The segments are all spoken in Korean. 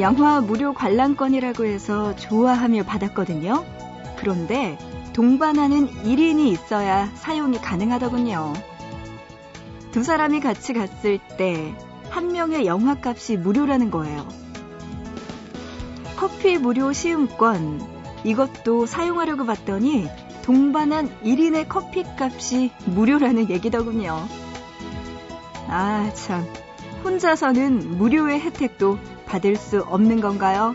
영화 무료 관람권이라고 해서 좋아하며 받았거든요. 그런데 동반하는 1인이 있어야 사용이 가능하더군요. 두 사람이 같이 갔을 때 한 명의 영화 값이 무료라는 거예요. 커피 무료 시음권 이것도 사용하려고 봤더니 동반한 1인의 커피 값이 무료라는 얘기더군요. 아, 참. 혼자서는 무료의 혜택도 받을 수 없는 건가요?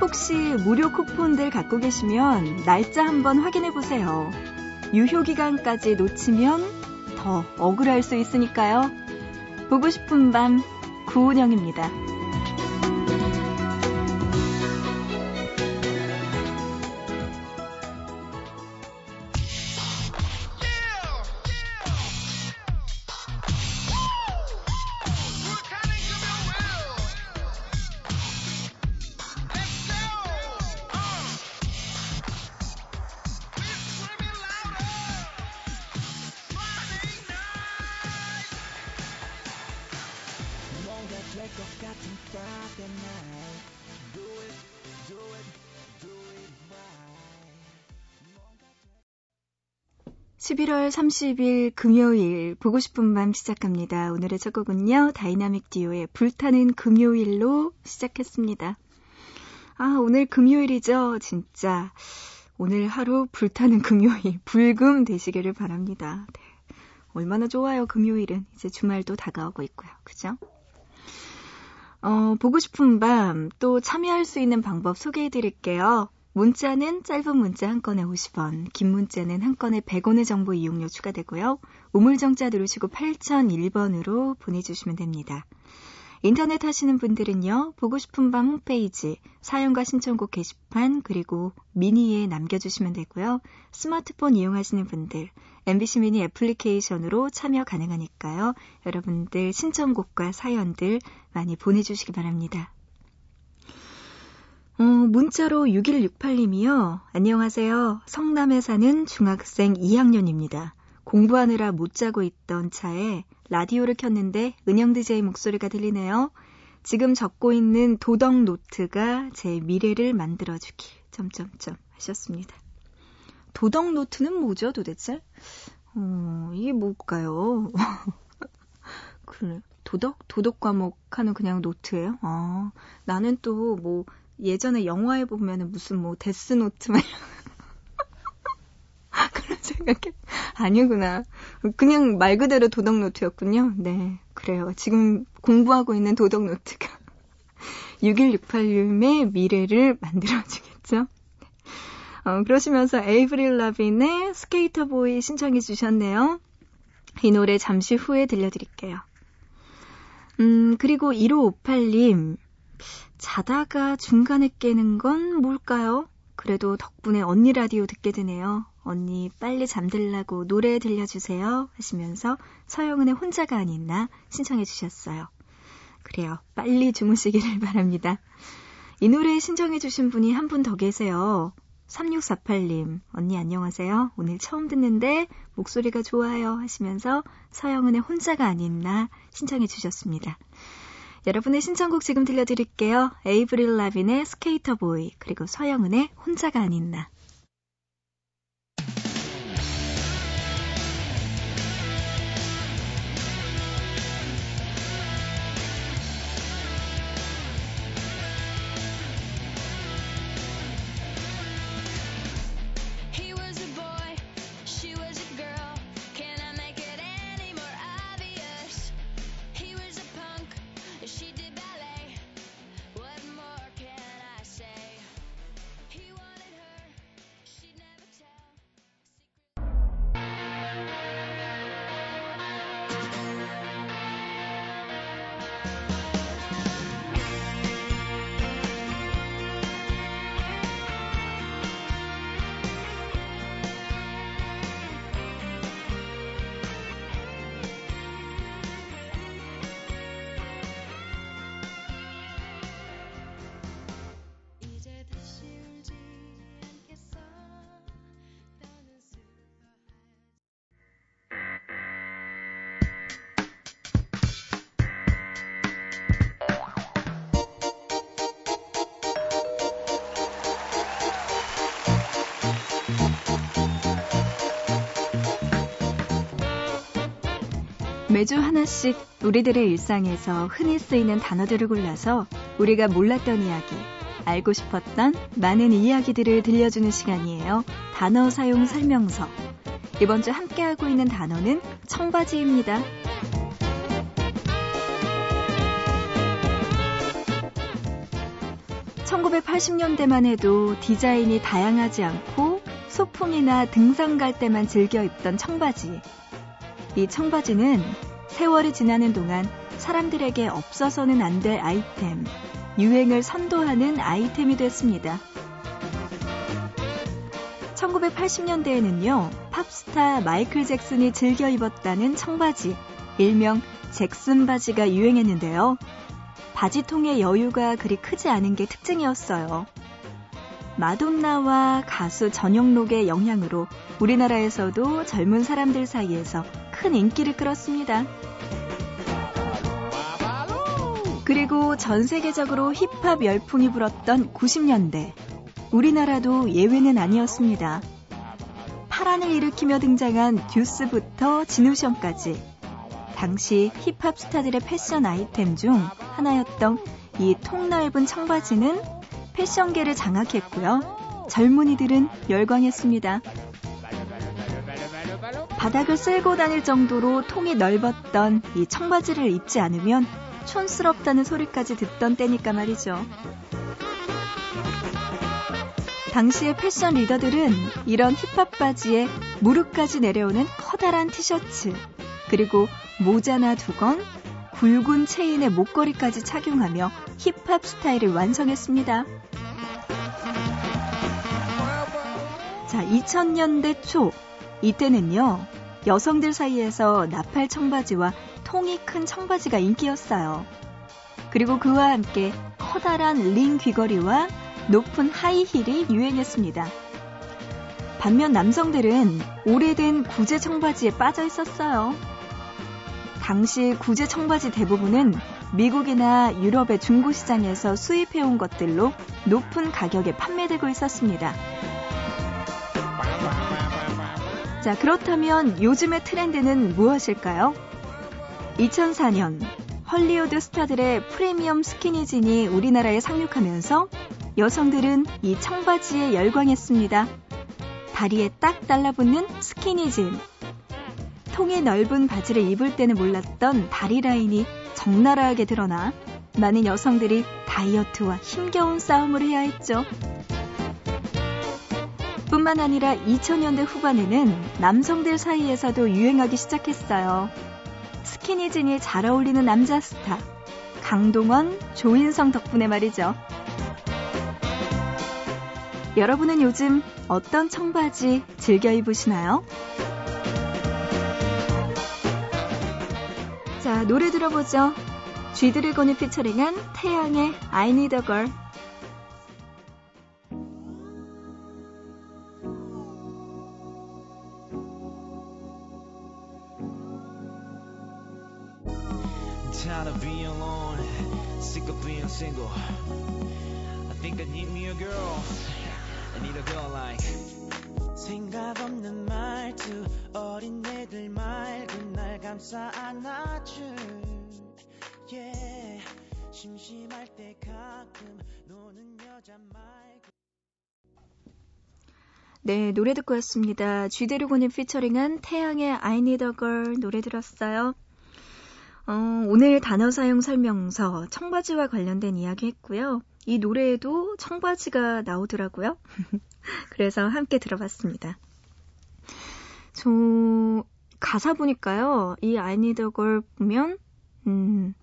혹시 무료 쿠폰들 갖고 계시면 날짜 한번 확인해 보세요. 유효 기간까지 놓치면 더 억울할 수 있으니까요. 보고 싶은 밤 구은영입니다. 11월 30일 금요일 보고 싶은 밤 시작합니다. 오늘의 첫 곡은요. 다이나믹 듀오의 불타는 금요일로 시작했습니다. 아, 오늘 금요일이죠. 진짜. 오늘 하루 불타는 금요일, 불금 되시기를 바랍니다. 네. 얼마나 좋아요, 금요일은. 이제 주말도 다가오고 있고요. 그죠? 어, 보고 싶은 밤 또 참여할 수 있는 방법 소개해 드릴게요. 문자는 짧은 문자 한 건에 50원, 긴 문자는 한 건에 100원의 정보 이용료 추가되고요. 우물정자 누르시고 8001번으로 보내주시면 됩니다. 인터넷 하시는 분들은요, 보고 싶은 밤 홈페이지, 사연과 신청곡 게시판, 그리고 미니에 남겨주시면 되고요. 스마트폰 이용하시는 분들, MBC 미니 애플리케이션으로 참여 가능하니까요. 여러분들 신청곡과 사연들 많이 보내주시기 바랍니다. 어, 문자로 6168님이요. 안녕하세요. 성남에 사는 중학생 2학년입니다. 공부하느라 못 자고 있던 차에 라디오를 켰는데 은영 DJ 목소리가 들리네요. 지금 적고 있는 도덕 노트가 제 미래를 만들어주길. 점점점 하셨습니다. 도덕 노트는 뭐죠, 도대체? 어, 이게 뭘까요? 그래. 도덕? 도덕 과목 하는 그냥 노트예요? 아, 나는 또 뭐 예전에 영화에 보면은 무슨 뭐 데스 노트 막 그런 생각해. 아니구나. 그냥 말 그대로 도덕노트였군요. 네, 그래요. 지금 공부하고 있는 도덕노트가 6168님의 미래를 만들어주겠죠. 어, 그러시면서 에이브릴 라빈의 스케이터 보이 신청해 주셨네요. 이 노래 잠시 후에 들려드릴게요. 음, 그리고 1558님, 자다가 중간에 깨는 건 뭘까요? 그래도 덕분에 언니 라디오 듣게 되네요. 언니 빨리 잠들라고 노래 들려주세요 하시면서 서영은의 혼자가 아닌 나 신청해 주셨어요. 그래요. 빨리 주무시기를 바랍니다. 이 노래 신청해 주신 분이 한 분 더 계세요. 3648님, 언니 안녕하세요. 오늘 처음 듣는데 목소리가 좋아요 하시면서 서영은의 혼자가 아닌 나 신청해 주셨습니다. 여러분의 신청곡 지금 들려드릴게요. 에이브릴 라빈의 스케이터 보이, 그리고 서영은의 혼자가 아닌 나. 매주 하나씩 우리들의 일상에서 흔히 쓰이는 단어들을 골라서 우리가 몰랐던 이야기, 알고 싶었던 많은 이야기들을 들려주는 시간이에요. 단어 사용 설명서. 이번 주 함께하고 있는 단어는 청바지입니다. 1980년대만 해도 디자인이 다양하지 않고 소풍이나 등산 갈 때만 즐겨 입던 청바지. 이 청바지는 세월이 지나는 동안 사람들에게 없어서는 안 될 아이템, 유행을 선도하는 아이템이 됐습니다. 1980년대에는요, 팝스타 마이클 잭슨이 즐겨 입었다는 청바지, 일명 잭슨 바지가 유행했는데요. 바지통의 여유가 그리 크지 않은 게 특징이었어요. 마돈나와 가수 전용록의 영향으로 우리나라에서도 젊은 사람들 사이에서 큰 인기를 끌었습니다. 그리고 전 세계적으로 힙합 열풍이 불었던 90년대. 우리나라도 예외는 아니었습니다. 파란을 일으키며 등장한 듀스부터 진우션까지 당시 힙합 스타들의 패션 아이템 중 하나였던 이 통넓은 청바지는 패션계를 장악했고요. 젊은이들은 열광했습니다. 바닥을 쓸고 다닐 정도로 통이 넓었던 이 청바지를 입지 않으면 촌스럽다는 소리까지 듣던 때니까 말이죠. 당시의 패션 리더들은 이런 힙합 바지에 무릎까지 내려오는 커다란 티셔츠, 그리고 모자나 두건, 굵은 체인에 목걸이까지 착용하며 힙합 스타일을 완성했습니다. 자, 2000년대 초, 이때는요, 여성들 사이에서 나팔 청바지와 통이 큰 청바지가 인기였어요. 그리고 그와 함께 커다란 링 귀걸이와 높은 하이힐이 유행했습니다. 반면 남성들은 오래된 구제 청바지에 빠져 있었어요. 당시 구제 청바지 대부분은 미국이나 유럽의 중고 시장에서 수입해온 것들로 높은 가격에 판매되고 있었습니다. 자, 그렇다면 요즘의 트렌드는 무엇일까요? 2004년 헐리우드 스타들의 프리미엄 스키니진이 우리나라에 상륙하면서 여성들은 이 청바지에 열광했습니다. 다리에 딱 달라붙는 스키니진. 통이 넓은 바지를 입을 때는 몰랐던 다리 라인이 적나라하게 드러나 많은 여성들이 다이어트와 힘겨운 싸움을 해야 했죠. 뿐만 아니라 2000년대 후반에는 남성들 사이에서도 유행하기 시작했어요. 스키니진이 잘 어울리는 남자 스타. 강동원, 조인성 덕분에 말이죠. 여러분은 요즘 어떤 청바지 즐겨 입으시나요? 자, 노래 들어보죠. 쥐드래곤이 피처링한 태양의 I Need a Girl. Tired of being alone, sick of being single. I think I need me a girl. I need a girl like. 생각 없는 말투 어린 애들 말고 날 감싸 안아줄 yeah. 심심할 때 가끔 노는 여자 말고 네, 노래 듣고 왔습니다. 쥐데르곤이 피처링한 태양의 I Need a Girl 노래 들었어요. 어, 오늘 단어 사용 설명서 청바지와 관련된 이야기 했고요. 이 노래에도 청바지가 나오더라고요. 그래서 함께 들어봤습니다. 저 가사 보니까요. 이 I need a girl 보면 음,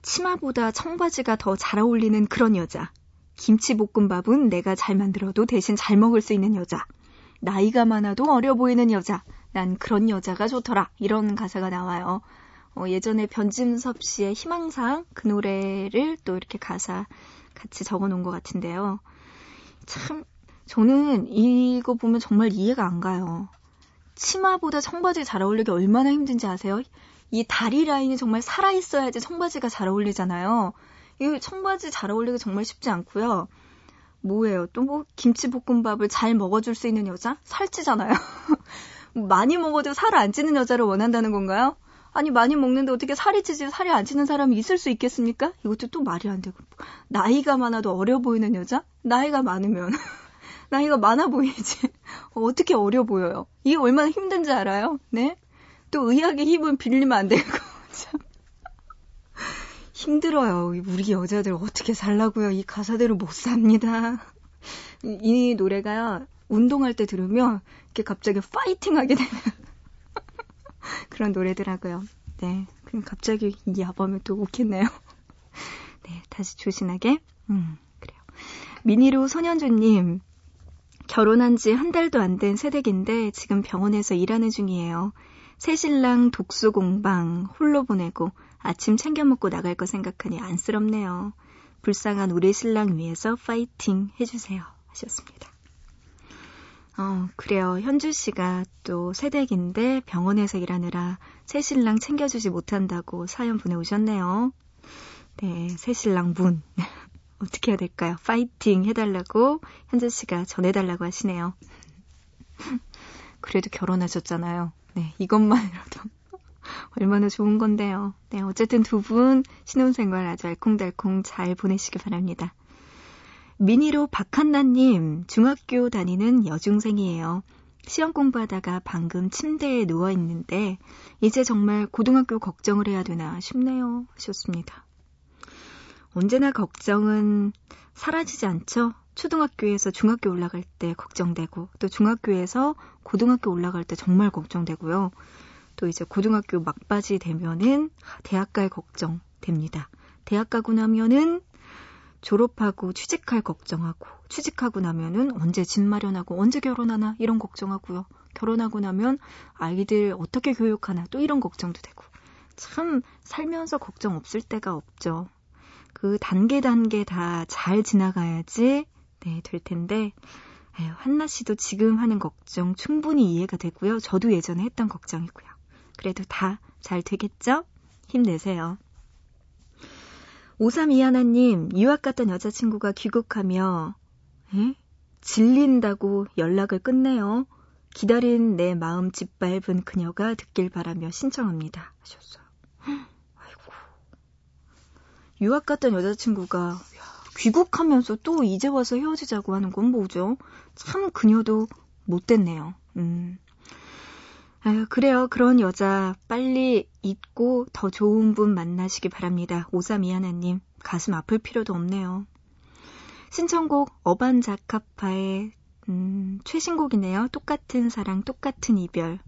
치마보다 청바지가 더 잘 어울리는 그런 여자. 김치볶음밥은 내가 잘 만들어도 대신 잘 먹을 수 있는 여자. 나이가 많아도 어려 보이는 여자. 난 그런 여자가 좋더라. 이런 가사가 나와요. 어, 예전에 변진섭 씨의 희망상 그 노래를 또 이렇게 가사 같이 적어 놓은 것 같은데요. 참, 저는 이거 보면 정말 이해가 안 가요. 치마보다 청바지 잘 어울리기 얼마나 힘든지 아세요? 이 다리 라인이 정말 살아있어야지 청바지가 잘 어울리잖아요. 이 청바지 잘 어울리기 정말 쉽지 않고요. 뭐예요? 또 뭐 김치볶음밥을 잘 먹어줄 수 있는 여자? 살찌잖아요. 많이 먹어도 살 안 찌는 여자를 원한다는 건가요? 아니 많이 먹는데 어떻게 살이 찌지 살이 안 찌는 사람이 있을 수 있겠습니까? 이것도 또 말이 안 되고 나이가 많아도 어려 보이는 여자? 나이가 많으면 나이가 많아 보이지 어떻게 어려 보여요? 이게 얼마나 힘든지 알아요? 네? 또 의학의 힘은 빌리면 안 되고 참 힘들어요. 우리 여자들 어떻게 살라고요? 이 가사대로 못 삽니다. 이, 이 노래가 운동할 때 들으면 이렇게 갑자기 파이팅하게 되는 그런 노래더라고요. 네, 그럼 갑자기 이 야밤에 또 웃겠네요. 네, 다시 조신하게. 음, 그래요. 미니로 소년주님, 결혼한 지 한 달도 안 된 새댁인데 지금 병원에서 일하는 중이에요. 새신랑 독수 공방 홀로 보내고 아침 챙겨 먹고 나갈 거 생각하니 안쓰럽네요. 불쌍한 우리 신랑 위해서 파이팅 해주세요. 하셨습니다. 어, 그래요. 현주 씨가 또 새댁인데 병원에서 일하느라 새신랑 챙겨주지 못한다고 사연 보내오셨네요. 네, 새신랑 분. 어떻게 해야 될까요? 파이팅 해달라고 현주 씨가 전해달라고 하시네요. 그래도 결혼하셨잖아요. 네, 이것만이라도 얼마나 좋은 건데요. 네, 어쨌든 두 분 신혼생활 아주 알콩달콩 잘 보내시길 바랍니다. 미니로 박한나님, 중학교 다니는 여중생이에요. 시험 공부하다가 방금 침대에 누워 있는데, 이제 정말 고등학교 걱정을 해야 되나 싶네요. 하셨습니다. 언제나 걱정은 사라지지 않죠? 초등학교에서 중학교 올라갈 때 걱정되고, 또 중학교에서 고등학교 올라갈 때 정말 걱정되고요. 또 이제 고등학교 막바지 되면은 대학 갈 걱정 됩니다. 대학 가고 나면은 졸업하고 취직할 걱정하고 취직하고 나면은 언제 집 마련하고 언제 결혼하나 이런 걱정하고요. 결혼하고 나면 아이들 어떻게 교육하나 또 이런 걱정도 되고 참 살면서 걱정 없을 때가 없죠. 그 단계 단계 다 잘 지나가야지 네, 될 텐데 에휴, 한나 씨도 지금 하는 걱정 충분히 이해가 되고요. 저도 예전에 했던 걱정이고요. 그래도 다 잘 되겠죠? 힘내세요. 5321님, 유학 갔던 여자친구가 귀국하며, 에? 질린다고 연락을 끝내요. 기다린 내 마음 짓밟은 그녀가 듣길 바라며 신청합니다. 하셨어요. 아이고. 유학 갔던 여자친구가 귀국하면서 또 이제 와서 헤어지자고 하는 건 뭐죠? 참 그녀도 못됐네요. 음. 아유, 그래요. 그런 여자 빨리 잊고 더 좋은 분 만나시기 바랍니다. 오사미아나님, 가슴 아플 필요도 없네요. 신청곡 어반자카파의 음, 최신곡이네요. 똑같은 사랑, 똑같은 이별.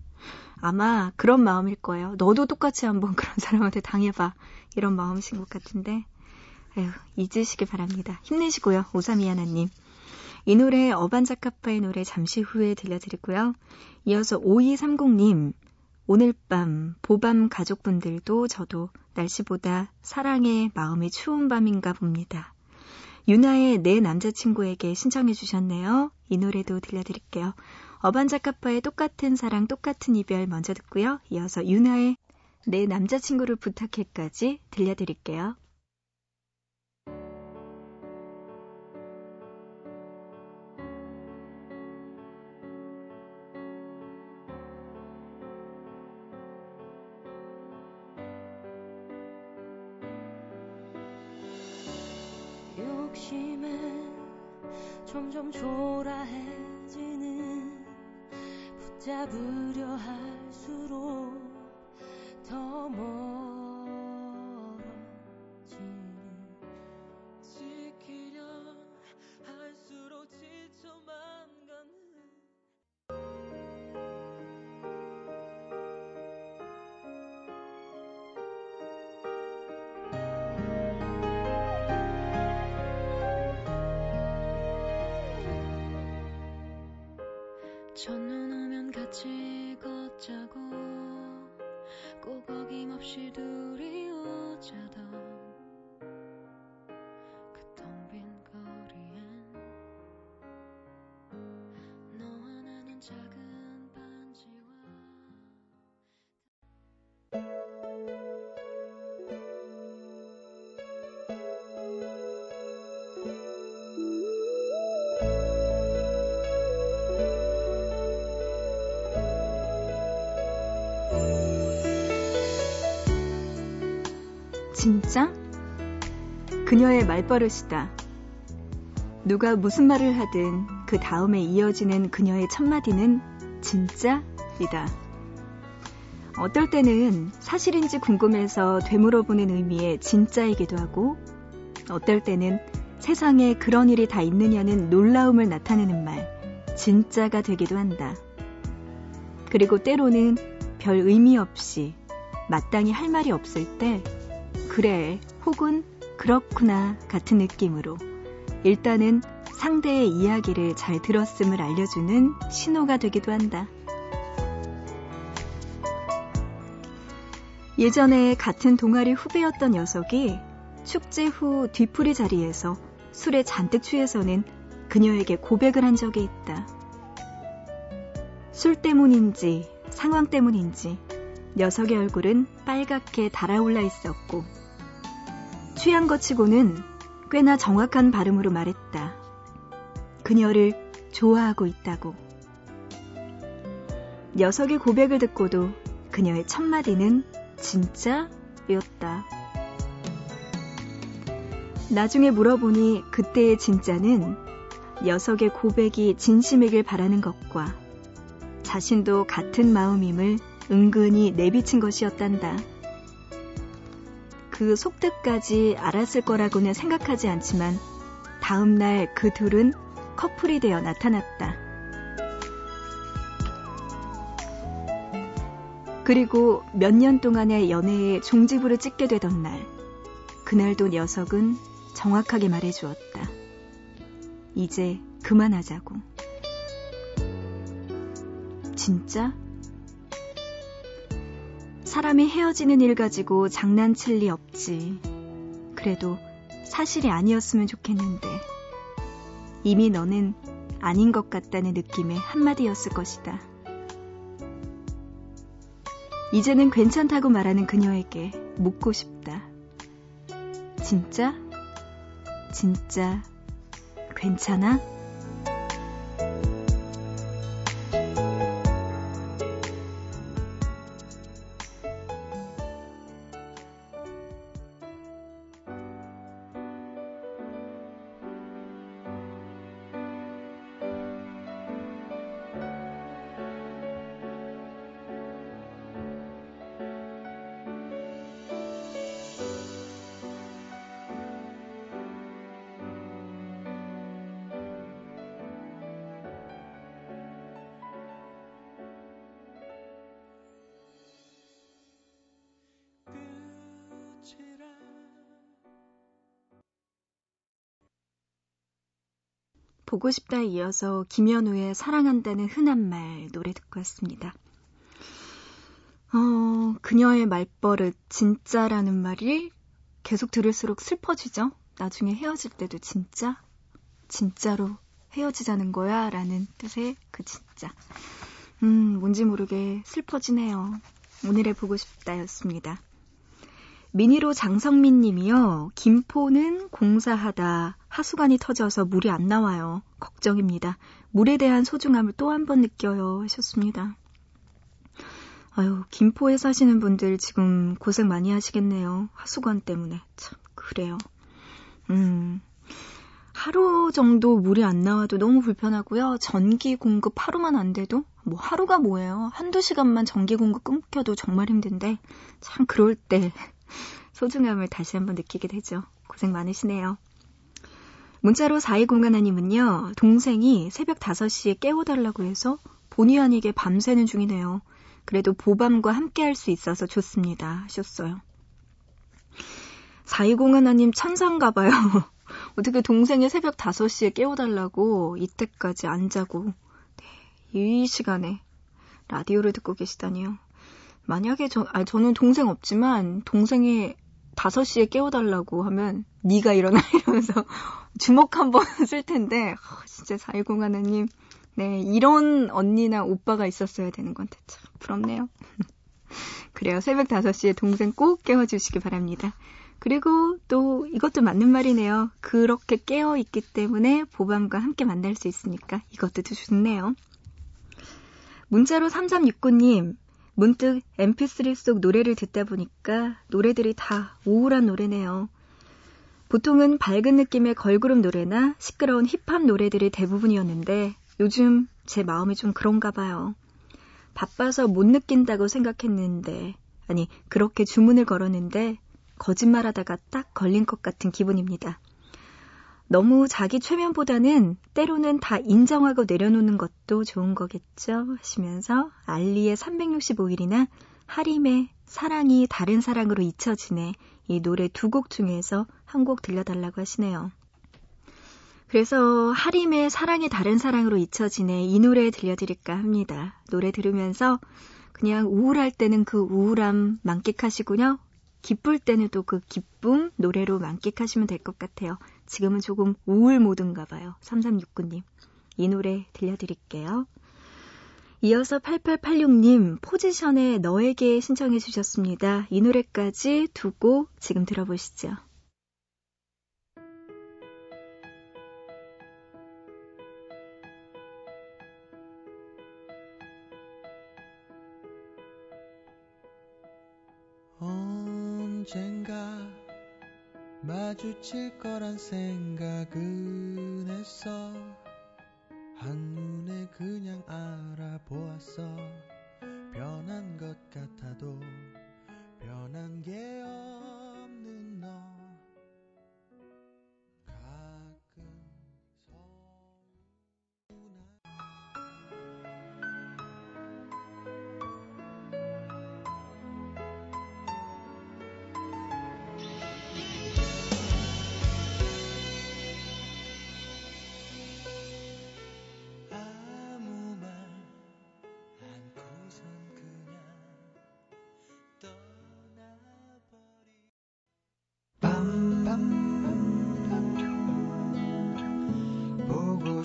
아마 그런 마음일 거예요. 너도 똑같이 한번 그런 사람한테 당해봐. 이런 마음이신 것 같은데. 아유, 잊으시기 바랍니다. 힘내시고요. 오사미아나님. 이 노래 어반자카파의 노래 잠시 후에 들려드리고요. 이어서 5230님, 오늘 밤 보밤 가족분들도 저도 날씨보다 사랑의 마음이 추운 밤인가 봅니다. 유나의 내 남자친구에게 신청해 주셨네요. 이 노래도 들려드릴게요. 어반자카파의 똑같은 사랑 똑같은 이별 먼저 듣고요. 이어서 유나의 내 남자친구를 부탁해까지 들려드릴게요. 점점 초라해지는 붙잡으려 할수록 진짜? 그녀의 말버릇이다. 누가 무슨 말을 하든 그 다음에 이어지는 그녀의 첫마디는 진짜이다. 어떨 때는 사실인지 궁금해서 되물어보는 의미의 진짜이기도 하고, 어떨 때는 세상에 그런 일이 다 있느냐는 놀라움을 나타내는 말, 진짜가 되기도 한다. 그리고 때로는 별 의미 없이 마땅히 할 말이 없을 때, 그래, 혹은 그렇구나 같은 느낌으로 일단은 상대의 이야기를 잘 들었음을 알려주는 신호가 되기도 한다. 예전에 같은 동아리 후배였던 녀석이 축제 후 뒤풀이 자리에서 술에 잔뜩 취해서는 그녀에게 고백을 한 적이 있다. 술 때문인지 상황 때문인지 녀석의 얼굴은 빨갛게 달아올라 있었고 취한 것 치고는 꽤나 정확한 발음으로 말했다. 그녀를 좋아하고 있다고. 녀석의 고백을 듣고도 그녀의 첫마디는 진짜였다. 나중에 물어보니 그때의 진짜는 녀석의 고백이 진심이길 바라는 것과 자신도 같은 마음임을 은근히 내비친 것이었단다. 그 속뜻까지 알았을 거라고는 생각하지 않지만 다음날 그 둘은 커플이 되어 나타났다. 그리고 몇 년 동안의 연애에 종지부를 찍게 되던 날, 그날도 녀석은 정확하게 말해 주었다. 이제 그만하자고. 진짜? 사람이 헤어지는 일 가지고 장난칠 리 없지. 그래도 사실이 아니었으면 좋겠는데. 이미 너는 아닌 것 같다는 느낌의 한마디였을 것이다. 이제는 괜찮다고 말하는 그녀에게 묻고 싶다. 진짜? 진짜 괜찮아? 보고 싶다에 이어서 김현우의 사랑한다는 흔한 말 노래 듣고 왔습니다. 어, 그녀의 말버릇 진짜라는 말이 계속 들을수록 슬퍼지죠? 나중에 헤어질 때도 진짜? 진짜로 헤어지자는 거야? 라는 뜻의 그 진짜. 음, 뭔지 모르게 슬퍼지네요. 오늘의 보고 싶다였습니다. 미니로 장성민 님이요. 김포는 공사하다 하수관이 터져서 물이 안 나와요. 걱정입니다. 물에 대한 소중함을 또 한 번 느껴요. 하셨습니다. 아유, 김포에 사시는 분들 지금 고생 많이 하시겠네요. 하수관 때문에. 참, 그래요. 음. 하루 정도 물이 안 나와도 너무 불편하고요. 전기 공급 하루만 안 돼도 뭐 하루가 뭐예요. 한두 시간만 전기 공급 끊겨도 정말 힘든데 참 그럴 때 소중함을 다시 한번 느끼게 되죠. 고생 많으시네요. 문자로 4201님은요, 동생이 새벽 5시에 깨워달라고 해서 본의 아니게 밤새는 중이네요. 그래도 보밤과 함께 할 수 있어서 좋습니다. 하셨어요. 4201님 천상가 봐요. 어떻게 동생이 새벽 5시에 깨워달라고 이때까지 안 자고 네, 이 시간에 라디오를 듣고 계시다니요. 만약에 저, 아, 저는 동생 없지만 동생이 5시에 깨워달라고 하면 네가 일어나 이러면서 주먹 한번 쓸 텐데 어, 진짜 4101님 네 이런 언니나 오빠가 있었어야 되는 건데 참 부럽네요. 그래요. 새벽 5시에 동생 꼭 깨워주시기 바랍니다. 그리고 또 이것도 맞는 말이네요. 그렇게 깨어 있기 때문에 보밤과 함께 만날 수 있으니까 이것도 좋네요. 문자로 3369님, 문득 mp3 속 노래를 듣다 보니까 노래들이 다 우울한 노래네요. 보통은 밝은 느낌의 걸그룹 노래나 시끄러운 힙합 노래들이 대부분이었는데 요즘 제 마음이 좀 그런가 봐요. 바빠서 못 느낀다고 생각했는데, 아니, 그렇게 주문을 걸었는데, 거짓말하다가 딱 걸린 것 같은 기분입니다. 너무 자기 최면보다는 때로는 다 인정하고 내려놓는 것도 좋은 거겠죠? 하시면서 알리의 365일이나 하림의 사랑이 다른 사랑으로 잊혀지네 이 노래 두 곡 중에서 한 곡 들려달라고 하시네요. 그래서 하림의 사랑이 다른 사랑으로 잊혀지네 이 노래 들려드릴까 합니다. 노래 들으면서 그냥 우울할 때는 그 우울함 만끽하시고요. 기쁠 때는 또 그 기쁨 노래로 만끽하시면 될 것 같아요. 지금은 조금 우울 모드인가 봐요. 3369님. 이 노래 들려드릴게요. 이어서 8886님 포지션의 너에게 신청해 주셨습니다. 이 노래까지 두고 지금 들어보시죠. 언젠가 마주칠 거란 생각은 했어. 한눈에 그냥 알아보았어. 변한 것 같아도 변한 게없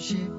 밤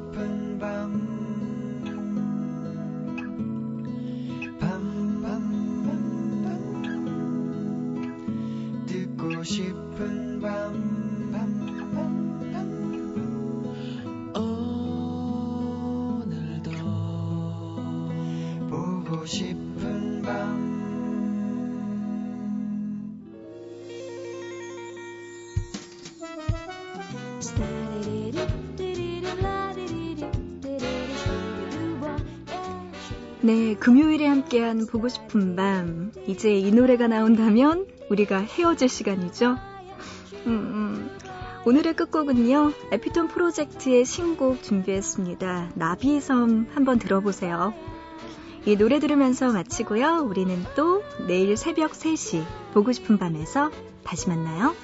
금요일에 함께한 보고 싶은 밤. 이제 이 노래가 나온다면 우리가 헤어질 시간이죠. 음, 음. 오늘의 끝곡은요, 에피톤 프로젝트의 신곡 준비했습니다. 나비섬 한번 들어보세요. 이 노래 들으면서 마치고요. 우리는 또 내일 새벽 3시 보고 싶은 밤에서 다시 만나요.